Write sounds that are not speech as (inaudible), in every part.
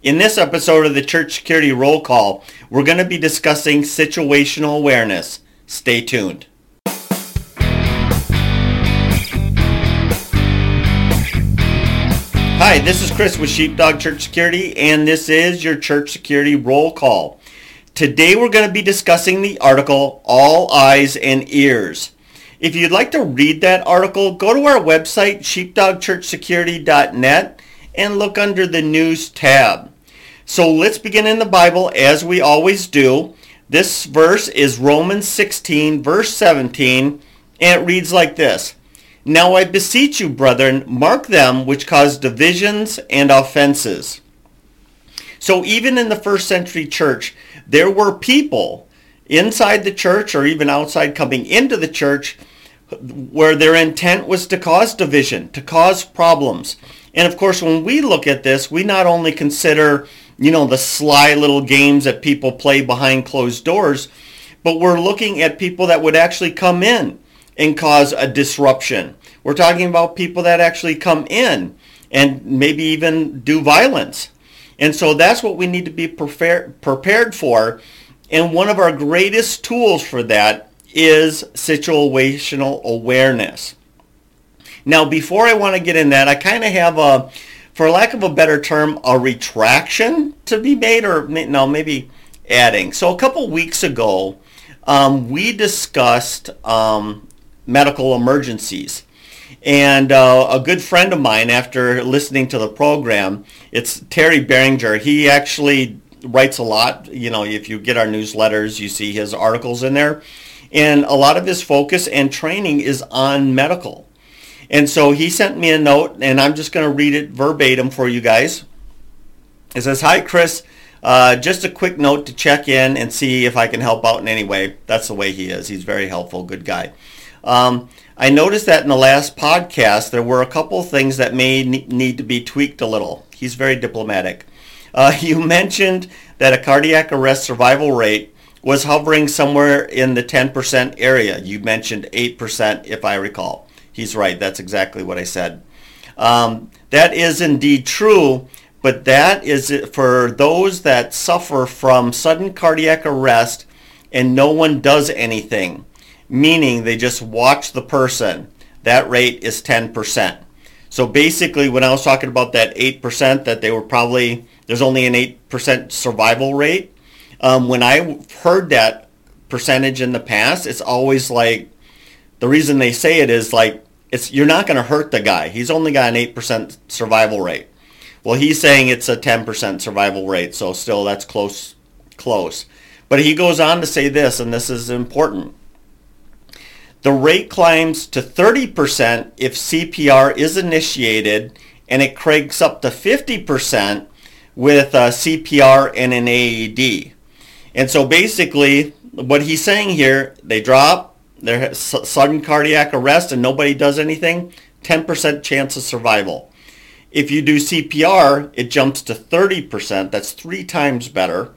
In this episode of the Church Security Roll Call, we're going to be discussing situational awareness. Stay tuned. Hi, this is Chris with Sheepdog Church Security, and this is your Church Security Roll Call. Today we're going to be discussing the article All Eyes and Ears. If you'd like to read that article, go to our website, sheepdogchurchsecurity.net, and look under the News tab. So let's begin in the Bible as we always do. This verse is Romans 16, verse 17, and it reads like this. Now I beseech you, brethren, mark them which cause divisions and offenses. So even in the first century church, there were people inside the church or even outside coming into the church where their intent was to cause division, to cause problems. And of course, when we look at this, we not only consider, you know, the sly little games that people play behind closed doors, but we're looking at people that would actually come in and cause a disruption. We're talking about people that actually come in and maybe even do violence. And so that's what we need to be prepared prepared for. And one of our greatest tools for that is situational awareness. Now, before I want to get in that, I kind of have a, for lack of a better term, a retraction to be made, or no, maybe adding. So a couple weeks ago, um, we discussed um, medical emergencies. And uh, a good friend of mine, after listening to the program, it's Terry Beringer. He actually writes a lot. You know, if you get our newsletters, you see his articles in there. And a lot of his focus and training is on medical. And so he sent me a note, and I'm just going to read it verbatim for you guys. It says, Hi, Chris. Uh, just a quick note to check in and see if I can help out in any way. That's the way he is. He's very helpful, good guy. Um, I noticed that in the last podcast, there were a couple things that may need to be tweaked a little. He's very diplomatic. Uh, (laughs) you mentioned that a cardiac arrest survival rate was hovering somewhere in the 10% area. You mentioned 8% if I recall. He's right. That's exactly what I said. Um, that is indeed true, but that is for those that suffer from sudden cardiac arrest and no one does anything meaning they just watch the person. That rate is 10%. So basically, when I was talking about that 8%, that they were probably, there's only an 8% survival rate. Um, when I heard that percentage in the past, it's always like, the reason they say it is like, it's you're not going to hurt the guy. He's only got an 8% survival rate. Well, he's saying it's a 10% survival rate, so still that's close, close. But he goes on to say this, and this is important. The rate climbs to 30% if CPR is initiated, and it cranks up to 50% with uh, CPR and an AED. And so basically, what he's saying here, they drop, their sudden cardiac arrest, and nobody does anything, 10% chance of survival. If you do CPR, it jumps to 30%. That's three times better.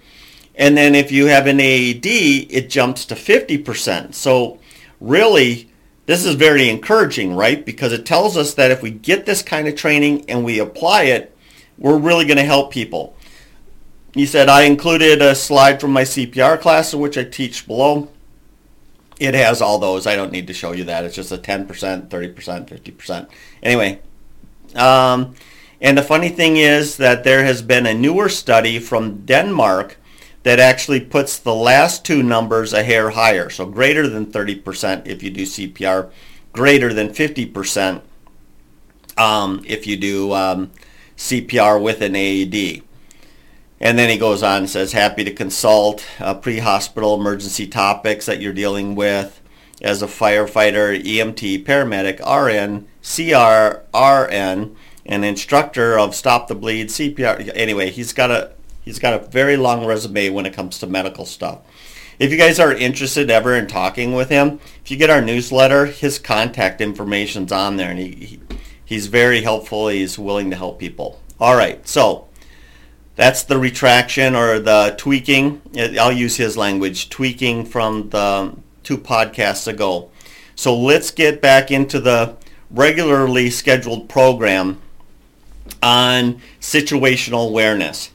And then if you have an AED, it jumps to 50%. So really, this is very encouraging, right? Because it tells us that if we get this kind of training and we apply it, we're really going to help people. He said, I included a slide from my CPR class, which I teach below. It has all those. I don't need to show you that. It's just a 10%, 30%, 50%. Anyway, um, and the funny thing is that there has been a newer study from Denmark that actually puts the last two numbers a hair higher. So greater than 30% if you do CPR, greater than 50% um, if you do um, CPR with an AED. And then he goes on and says, happy to consult uh, pre-hospital emergency topics that you're dealing with as a firefighter, EMT, paramedic, RN, CR, RN, an instructor of Stop the Bleed, CPR. Anyway, he's got a He's got a very long resume when it comes to medical stuff. If you guys are interested ever in talking with him, if you get our newsletter, his contact information's on there, and he, he he's very helpful. He's willing to help people. All right, so that's the retraction or the tweaking. I'll use his language, tweaking from the two podcasts ago. So let's get back into the regularly scheduled program on situational awareness.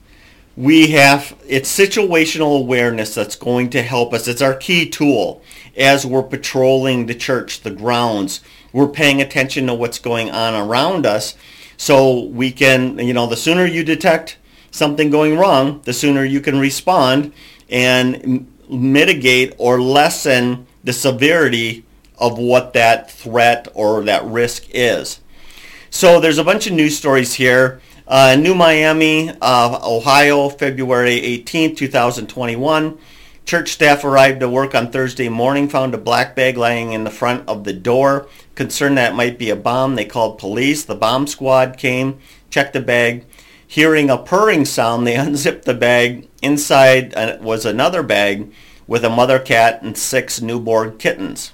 we have it's situational awareness that's going to help us. It's our key tool as we're patrolling the church, the grounds. We're paying attention to what's going on around us so we can, you know, the sooner you detect something going wrong, the sooner you can respond and mitigate or lessen the severity of what that threat or that risk is. So there's a bunch of news stories here. Uh, New Miami, uh, Ohio, February 18, 2021. Church staff arrived to work on Thursday morning, found a black bag lying in the front of the door. Concerned that it might be a bomb, they called police. The bomb squad came, checked the bag. Hearing a purring sound, they (laughs) unzipped the bag. Inside uh, was another bag with a mother cat and six newborn kittens.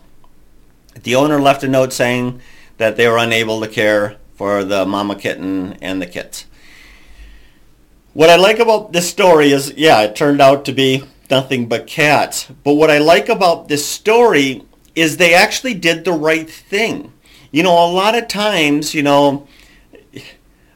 The owner left a note saying that they were unable to care for the mama kitten and the kits. What I like about this story is, yeah, it turned out to be nothing but cats. But what I like about this story is they actually did the right thing. You know, a lot of times, you know,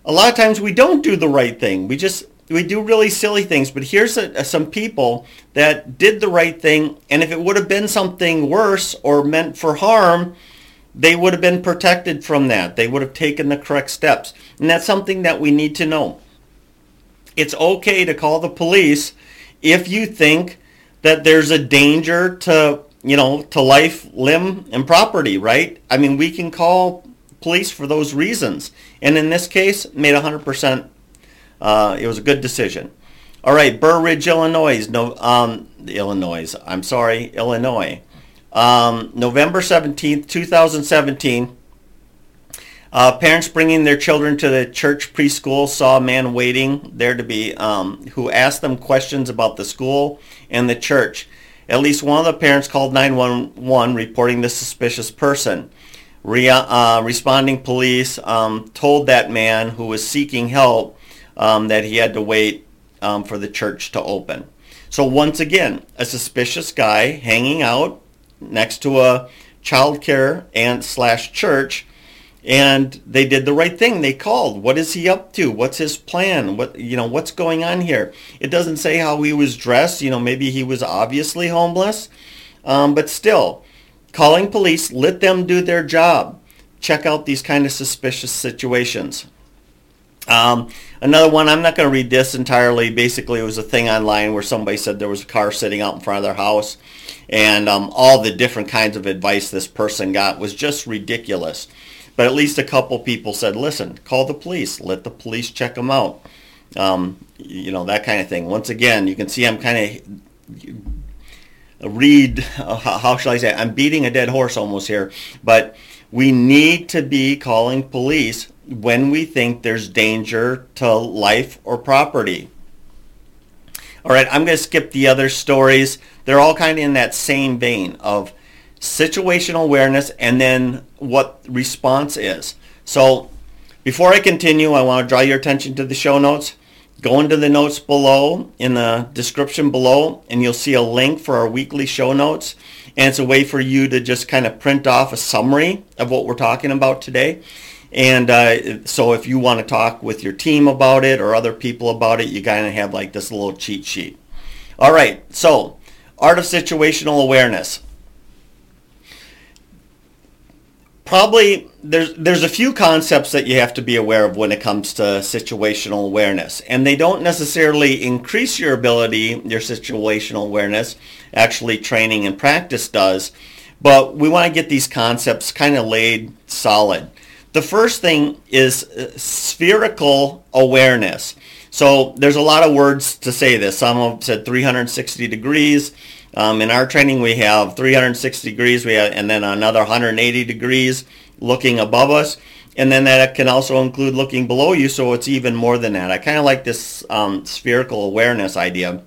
a lot of times we don't do the right thing. We just we do really silly things. But here's a, a, some people that did the right thing, and if it would have been something worse or meant for harm, they would have been protected from that. They would have taken the correct steps. And that's something that we need to know. It's okay to call the police if you think that there's a danger to, you know, to life, limb, and property, right? I mean, we can call police for those reasons. And in this case, made 100%, uh, it was a good decision. All right, Burr Ridge, Illinois, no, um, Illinois, I'm sorry, Illinois. Um, November 17th, 2017, uh, parents bringing their children to the church preschool saw a man waiting there to be, um, who asked them questions about the school and the church. At least one of the parents called 911 reporting the suspicious person. Re- uh, responding police um, told that man who was seeking help um, that he had to wait um, for the church to open. So once again, a suspicious guy hanging out next to a child care and slash church and they did the right thing. They called. What is he up to? What's his plan? What you know what's going on here? It doesn't say how he was dressed. You know maybe he was obviously homeless. Um, but still calling police let them do their job check out these kind of suspicious situations um, another one, I'm not going to read this entirely. Basically, it was a thing online where somebody said there was a car sitting out in front of their house, and um, all the different kinds of advice this person got was just ridiculous. But at least a couple people said, listen, call the police. Let the police check them out. Um, you know, that kind of thing. Once again, you can see I'm kind of read, uh, how shall I say, I'm beating a dead horse almost here. But we need to be calling police when we think there's danger to life or property. All right, I'm going to skip the other stories. They're all kind of in that same vein of situational awareness and then what response is. So before I continue, I want to draw your attention to the show notes. Go into the notes below in the description below and you'll see a link for our weekly show notes. And it's a way for you to just kind of print off a summary of what we're talking about today. And uh, so if you want to talk with your team about it or other people about it, you kind of have like this little cheat sheet. All right, so art of situational awareness. Probably there's there's a few concepts that you have to be aware of when it comes to situational awareness, and they don't necessarily increase your ability, your situational awareness. Actually, training and practice does, but we want to get these concepts kind of laid solid. The first thing is uh, spherical awareness. So there's a lot of words to say this. Some have said 360 degrees. Um, in our training, we have 360 degrees, we have, and then another 180 degrees looking above us. And then that can also include looking below you, so it's even more than that. I kind of like this um, spherical awareness idea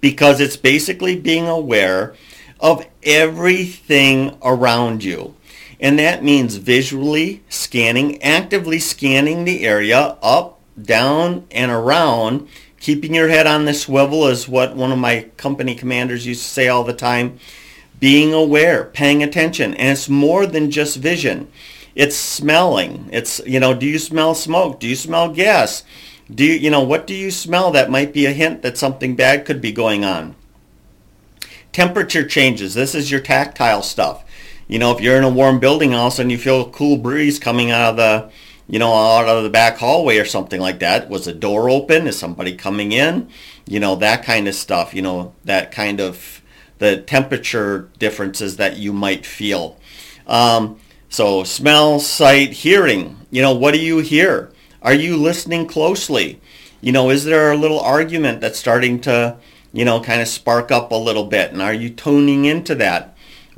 because it's basically being aware of everything around you. And that means visually scanning, actively scanning the area up, down, and around. Keeping your head on the swivel is what one of my company commanders used to say all the time. Being aware, paying attention. And it's more than just vision. It's smelling. It's, you know, do you smell smoke? Do you smell gas? Do you, you know, what do you smell that might be a hint that something bad could be going on? Temperature changes. This is your tactile stuff. You know, if you're in a warm building, all of a sudden you feel a cool breeze coming out of the, you know, out of the back hallway or something like that. Was the door open? Is somebody coming in? You know, that kind of stuff. You know, that kind of the temperature differences that you might feel. Um, so smell, sight, hearing. You know, what do you hear? Are you listening closely? You know, is there a little argument that's starting to, you know, kind of spark up a little bit? And are you tuning into that?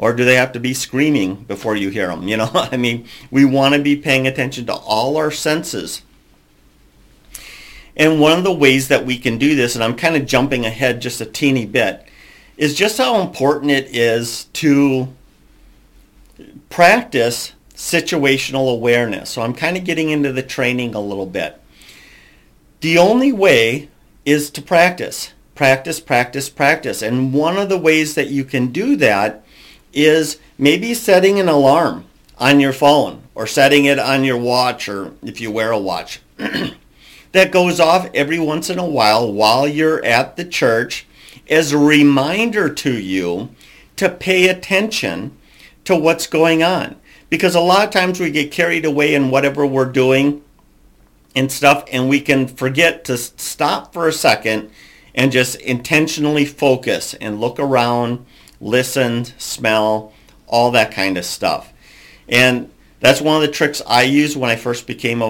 Or do they have to be screaming before you hear them? You know, (laughs) I mean, we want to be paying attention to all our senses. And one of the ways that we can do this, and I'm kind of jumping ahead just a teeny bit, is just how important it is to practice situational awareness. So I'm kind of getting into the training a little bit. The only way is to practice. Practice, practice, practice. And one of the ways that you can do that is maybe setting an alarm on your phone or setting it on your watch or if you wear a watch. (clears throat) that goes off every once in a while while you're at the church as a reminder to you to pay attention to what's going on because a lot of times we get carried away in whatever we're doing and stuff and we can forget to stop for a second and just intentionally focus and look around, listen, smell, all that kind of stuff. And that's one of the tricks I used when I first became a,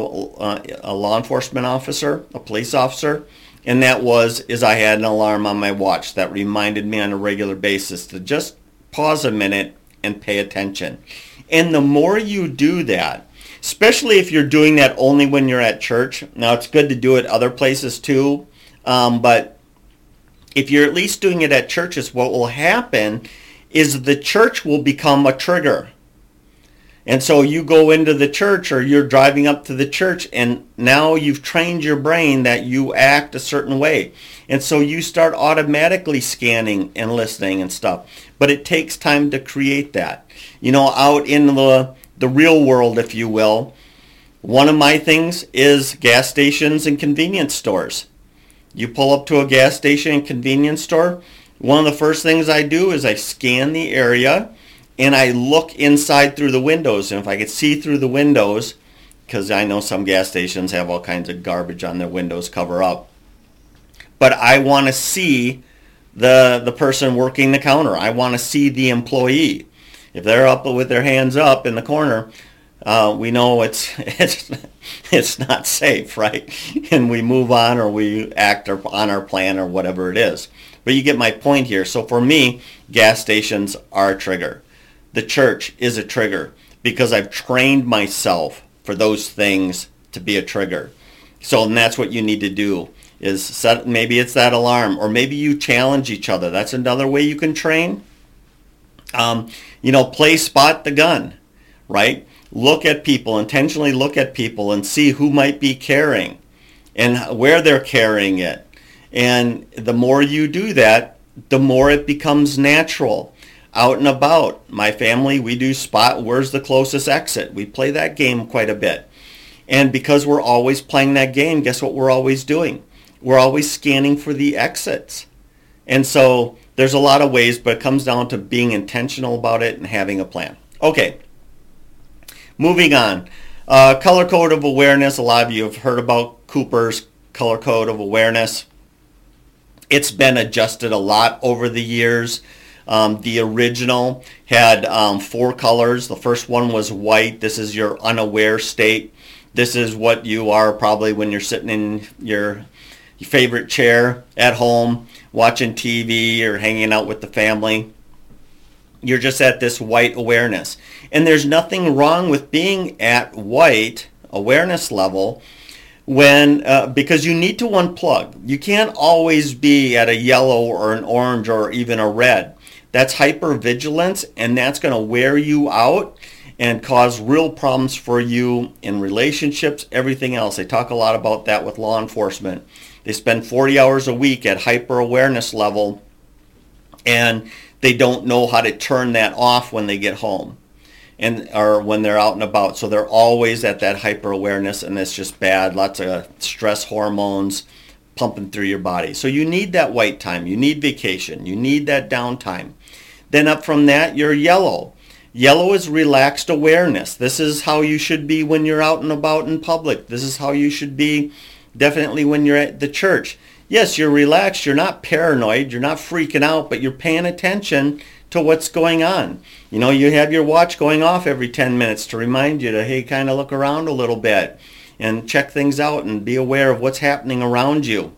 a, law enforcement officer, a police officer. And that was is I had an alarm on my watch that reminded me on a regular basis to just pause a minute and pay attention. And the more you do that, especially if you're doing that only when you're at church, now it's good to do it other places too, um, but if you're at least doing it at churches, what will happen is the church will become a trigger. And so you go into the church or you're driving up to the church and now you've trained your brain that you act a certain way. And so you start automatically scanning and listening and stuff. But it takes time to create that you know, out in the, the real world, if you will, one of my things is gas stations and convenience stores. You pull up to a gas station and convenience store, one of the first things I do is I scan the area and I look inside through the windows. And if I could see through the windows, because I know some gas stations have all kinds of garbage on their windows cover up, but I want to see the the person working the counter. I want to see the employee. If they're up with their hands up in the corner, uh, we know it's (laughs) it's it's not safe, right? And we move on or we act on our plan or whatever it is. But you get my point here. So for me, gas stations are a trigger. The church is a trigger because I've trained myself for those things to be a trigger. So and that's what you need to do is set maybe it's that alarm or maybe you challenge each other. That's another way you can train. Um, you know, play spot the gun, right? Look at people, intentionally look at people and see who might be carrying and where they're carrying it. And the more you do that, the more it becomes natural. Out and about, my family, we do spot where's the closest exit. We play that game quite a bit. And because we're always playing that game, guess what we're always doing? We're always scanning for the exits. And so there's a lot of ways, but it comes down to being intentional about it and having a plan. Okay, moving on. Uh, color code of awareness. A lot of you have heard about Cooper's color code of awareness. It's been adjusted a lot over the years. Um, the original had um, four colors. The first one was white. This is your unaware state. This is what you are probably when you're sitting in your, your favorite chair at home watching TV or hanging out with the family. You're just at this white awareness. And there's nothing wrong with being at white awareness level when uh, because you need to unplug. You can't always be at a yellow or an orange or even a red. That's hypervigilance and that's going to wear you out and cause real problems for you in relationships, everything else. They talk a lot about that with law enforcement. They spend 40 hours a week at hyper awareness level and they don't know how to turn that off when they get home. and or when they're out and about. So they're always at that hyper awareness and it's just bad. Lots of stress hormones pumping through your body. So you need that white time. You need vacation. You need that downtime. Then up from that, you're yellow. Yellow is relaxed awareness. This is how you should be when you're out and about in public. This is how you should be definitely when you're at the church. Yes, you're relaxed. You're not paranoid. You're not freaking out, but you're paying attention to what's going on. You know, you have your watch going off every 10 minutes to remind you to, hey, kind of look around a little bit and check things out and be aware of what's happening around you.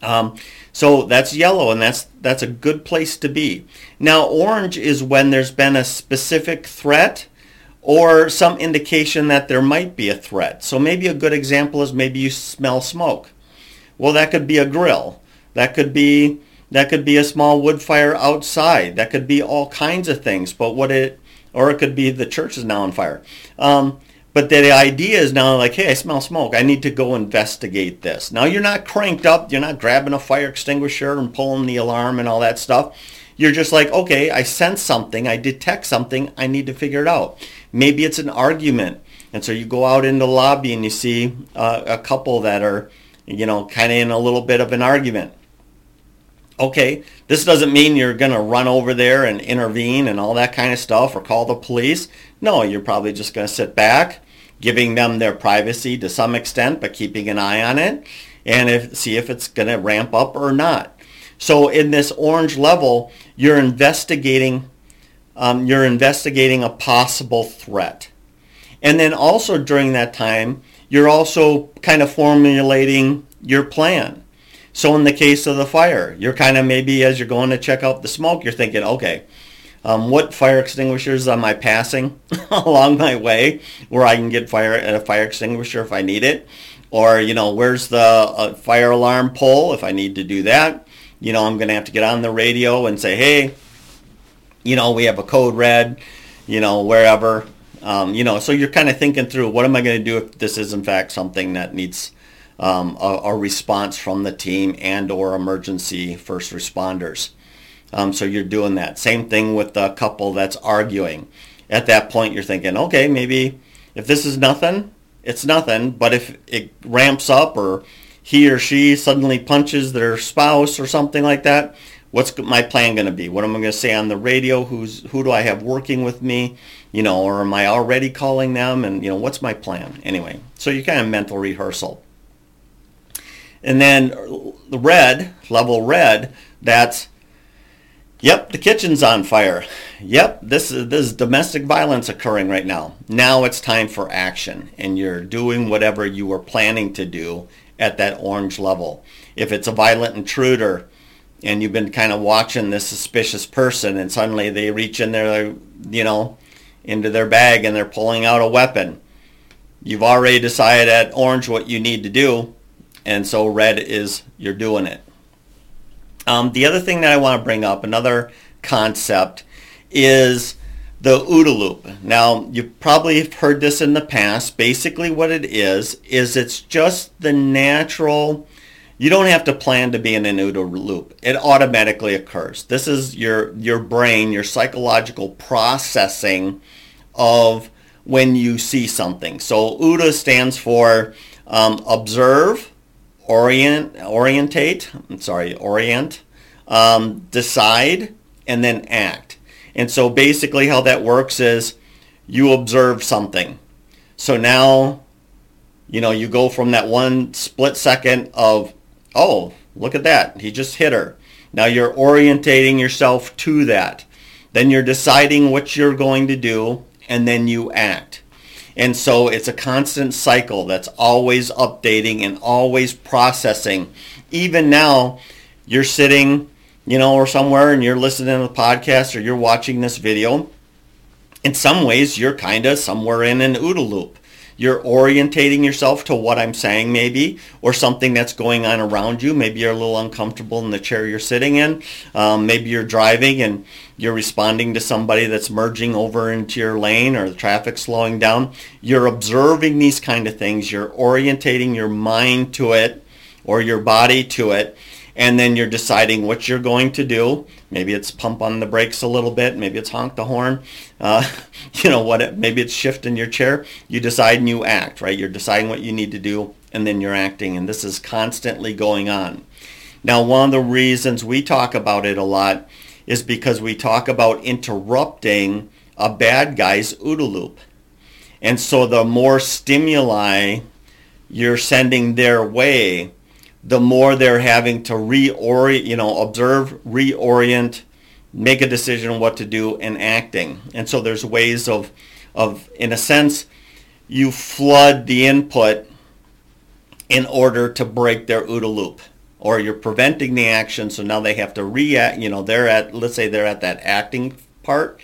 Um, so that's yellow, and that's that's a good place to be. Now, orange is when there's been a specific threat or some indication that there might be a threat. So maybe a good example is maybe you smell smoke. Well, that could be a grill. That could be that could be a small wood fire outside. That could be all kinds of things. But what it or it could be the church is now on fire. Um, but the idea is now like, hey, I smell smoke. I need to go investigate this. Now you're not cranked up. You're not grabbing a fire extinguisher and pulling the alarm and all that stuff. You're just like, okay, I sense something. I detect something. I need to figure it out. Maybe it's an argument. And so you go out in the lobby and you see uh, a couple that are, you know, kind of in a little bit of an argument. Okay, this doesn't mean you're going to run over there and intervene and all that kind of stuff or call the police. No, you're probably just going to sit back, giving them their privacy to some extent, but keeping an eye on it and if, see if it's going to ramp up or not. So in this orange level, you're investigating, um, you're investigating a possible threat. And then also during that time, you're also kind of formulating your plan. So in the case of the fire, you're kind of maybe as you're going to check out the smoke, you're thinking, okay, um, what fire extinguishers am I passing (laughs) along my way where I can get fire a fire extinguisher if I need it, or you know where's the uh, fire alarm pole if I need to do that. You know I'm going to have to get on the radio and say, hey, you know we have a code red, you know wherever, um, you know so you're kind of thinking through what am I going to do if this is in fact something that needs um, a, a response from the team and or emergency first responders. Um, so you're doing that. Same thing with the couple that's arguing. At that point, you're thinking, okay, maybe if this is nothing, it's nothing. But if it ramps up or he or she suddenly punches their spouse or something like that, what's my plan going to be? What am I going to say on the radio? Who's who do I have working with me? You know, or am I already calling them? And you know, what's my plan? Anyway, so you kind of mental rehearsal. And then uh, the red level red, that's Yep, the kitchen's on fire. Yep, this is, this is domestic violence occurring right now. Now it's time for action, and you're doing whatever you were planning to do at that orange level. If it's a violent intruder, and you've been kind of watching this suspicious person, and suddenly they reach in there, you know, into their bag and they're pulling out a weapon. You've already decided at orange what you need to do, and so red is you're doing it. Um, the other thing that I want to bring up, another concept, is the OODA loop. Now, you probably have heard this in the past. Basically what it is, is it's just the natural, you don't have to plan to be in an OODA loop. It automatically occurs. This is your, your brain, your psychological processing of when you see something. So OODA stands for um, observe, orient, orientate, I'm sorry, orient, um, decide, and then act. And so basically how that works is you observe something. So now, you know, you go from that one split second of, oh, look at that. He just hit her. Now you're orientating yourself to that. Then you're deciding what you're going to do, and then you act. And so it's a constant cycle that's always updating and always processing. Even now, you're sitting, you know, or somewhere and you're listening to the podcast or you're watching this video. In some ways, you're kind of somewhere in an OODA loop. You're orientating yourself to what I'm saying maybe, or something that's going on around you. Maybe you're a little uncomfortable in the chair you're sitting in. Um, maybe you're driving and you're responding to somebody that's merging over into your lane or the traffic slowing down. You're observing these kind of things. You're orientating your mind to it or your body to it. And then you're deciding what you're going to do. Maybe it's pump on the brakes a little bit. Maybe it's honk the horn. Uh, (laughs) you know what? It, maybe it's shift in your chair. You decide and you act, right? You're deciding what you need to do, and then you're acting. And this is constantly going on. Now, one of the reasons we talk about it a lot is because we talk about interrupting a bad guy's OODA loop. And so the more stimuli you're sending their way, the more they're having to reorient, you know, observe, reorient, make a decision on what to do, and acting. And so there's ways of, of in a sense, you flood the input in order to break their OODA loop. Or you're preventing the action, so now they have to react. You know, they're at, let's say they're at that acting part,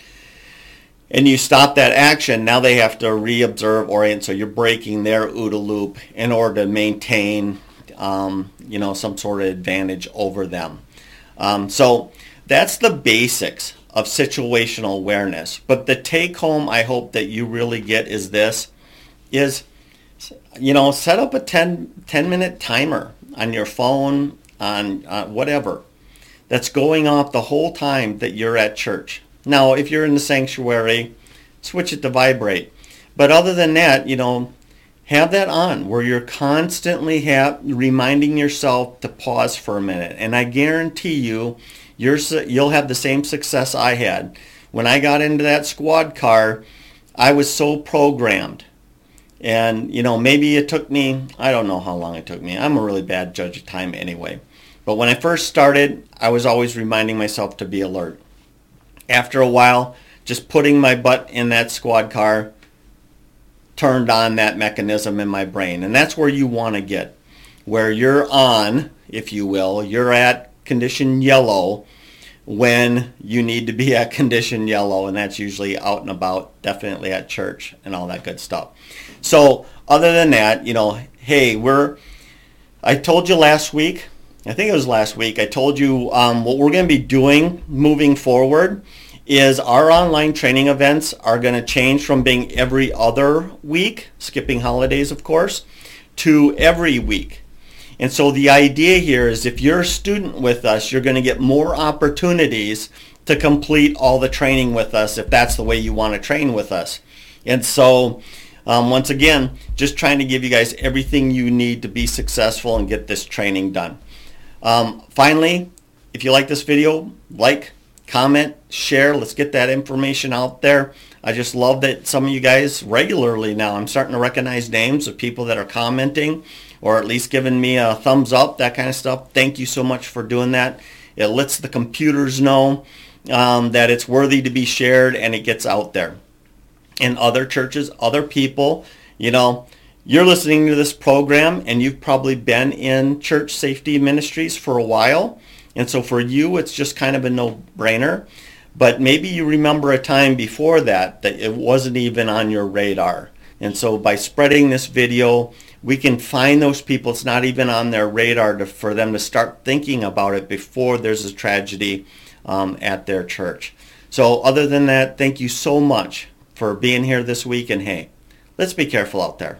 and you stop that action, now they have to reobserve, orient. So you're breaking their OODA loop in order to maintain, um, you know, some sort of advantage over them. Um, so that's the basics of situational awareness. But the take home I hope that you really get is this, is, you know, set up a 10, 10 minute timer on your phone, on uh, whatever, that's going off the whole time that you're at church. Now, if you're in the sanctuary, switch it to vibrate. But other than that, you know, have that on where you're constantly have, reminding yourself to pause for a minute. And I guarantee you, you're, you'll have the same success I had. When I got into that squad car, I was so programmed. And, you know, maybe it took me, I don't know how long it took me. I'm a really bad judge of time anyway. But when I first started, I was always reminding myself to be alert after a while, just putting my butt in that squad car turned on that mechanism in my brain. And that's where you want to get, where you're on, if you will, you're at condition yellow when you need to be (laughs) at condition yellow, and that's usually out and about, definitely at church and all that good stuff. So other than that, you know, hey, we're, I told you last week, I think it was last week, I told you um, what we're going to be doing moving forward is our online training events are going to change from being every other week, skipping holidays of course, to every week. And so the idea here is if you're a student with us, you're going to get more opportunities to complete all the training with us if that's the way you want to train with us. And so um, once again, just trying to give you guys everything you need to be successful and get this training done. Um, finally, if you like this video, like, comment, share. Let's get that information out there. I just love that some of you guys regularly now, I'm starting to recognize names of people that are commenting or at least giving me a thumbs up, that kind of stuff. Thank you so much for doing that. It lets the computers know um, that it's worthy to be shared and it gets out there. In other churches, other people, you know, you're listening to this program and you've probably been in church safety ministries for a while. And so for you, it's just kind of a no-brainer. But maybe you remember a time before that that it wasn't even on your radar. And so by spreading this video, we can find those people. It's not even on their radar to, for them to start thinking about it before there's a tragedy um, at their church. So other than that, thank you so much for being here this week. And hey, let's be careful out there.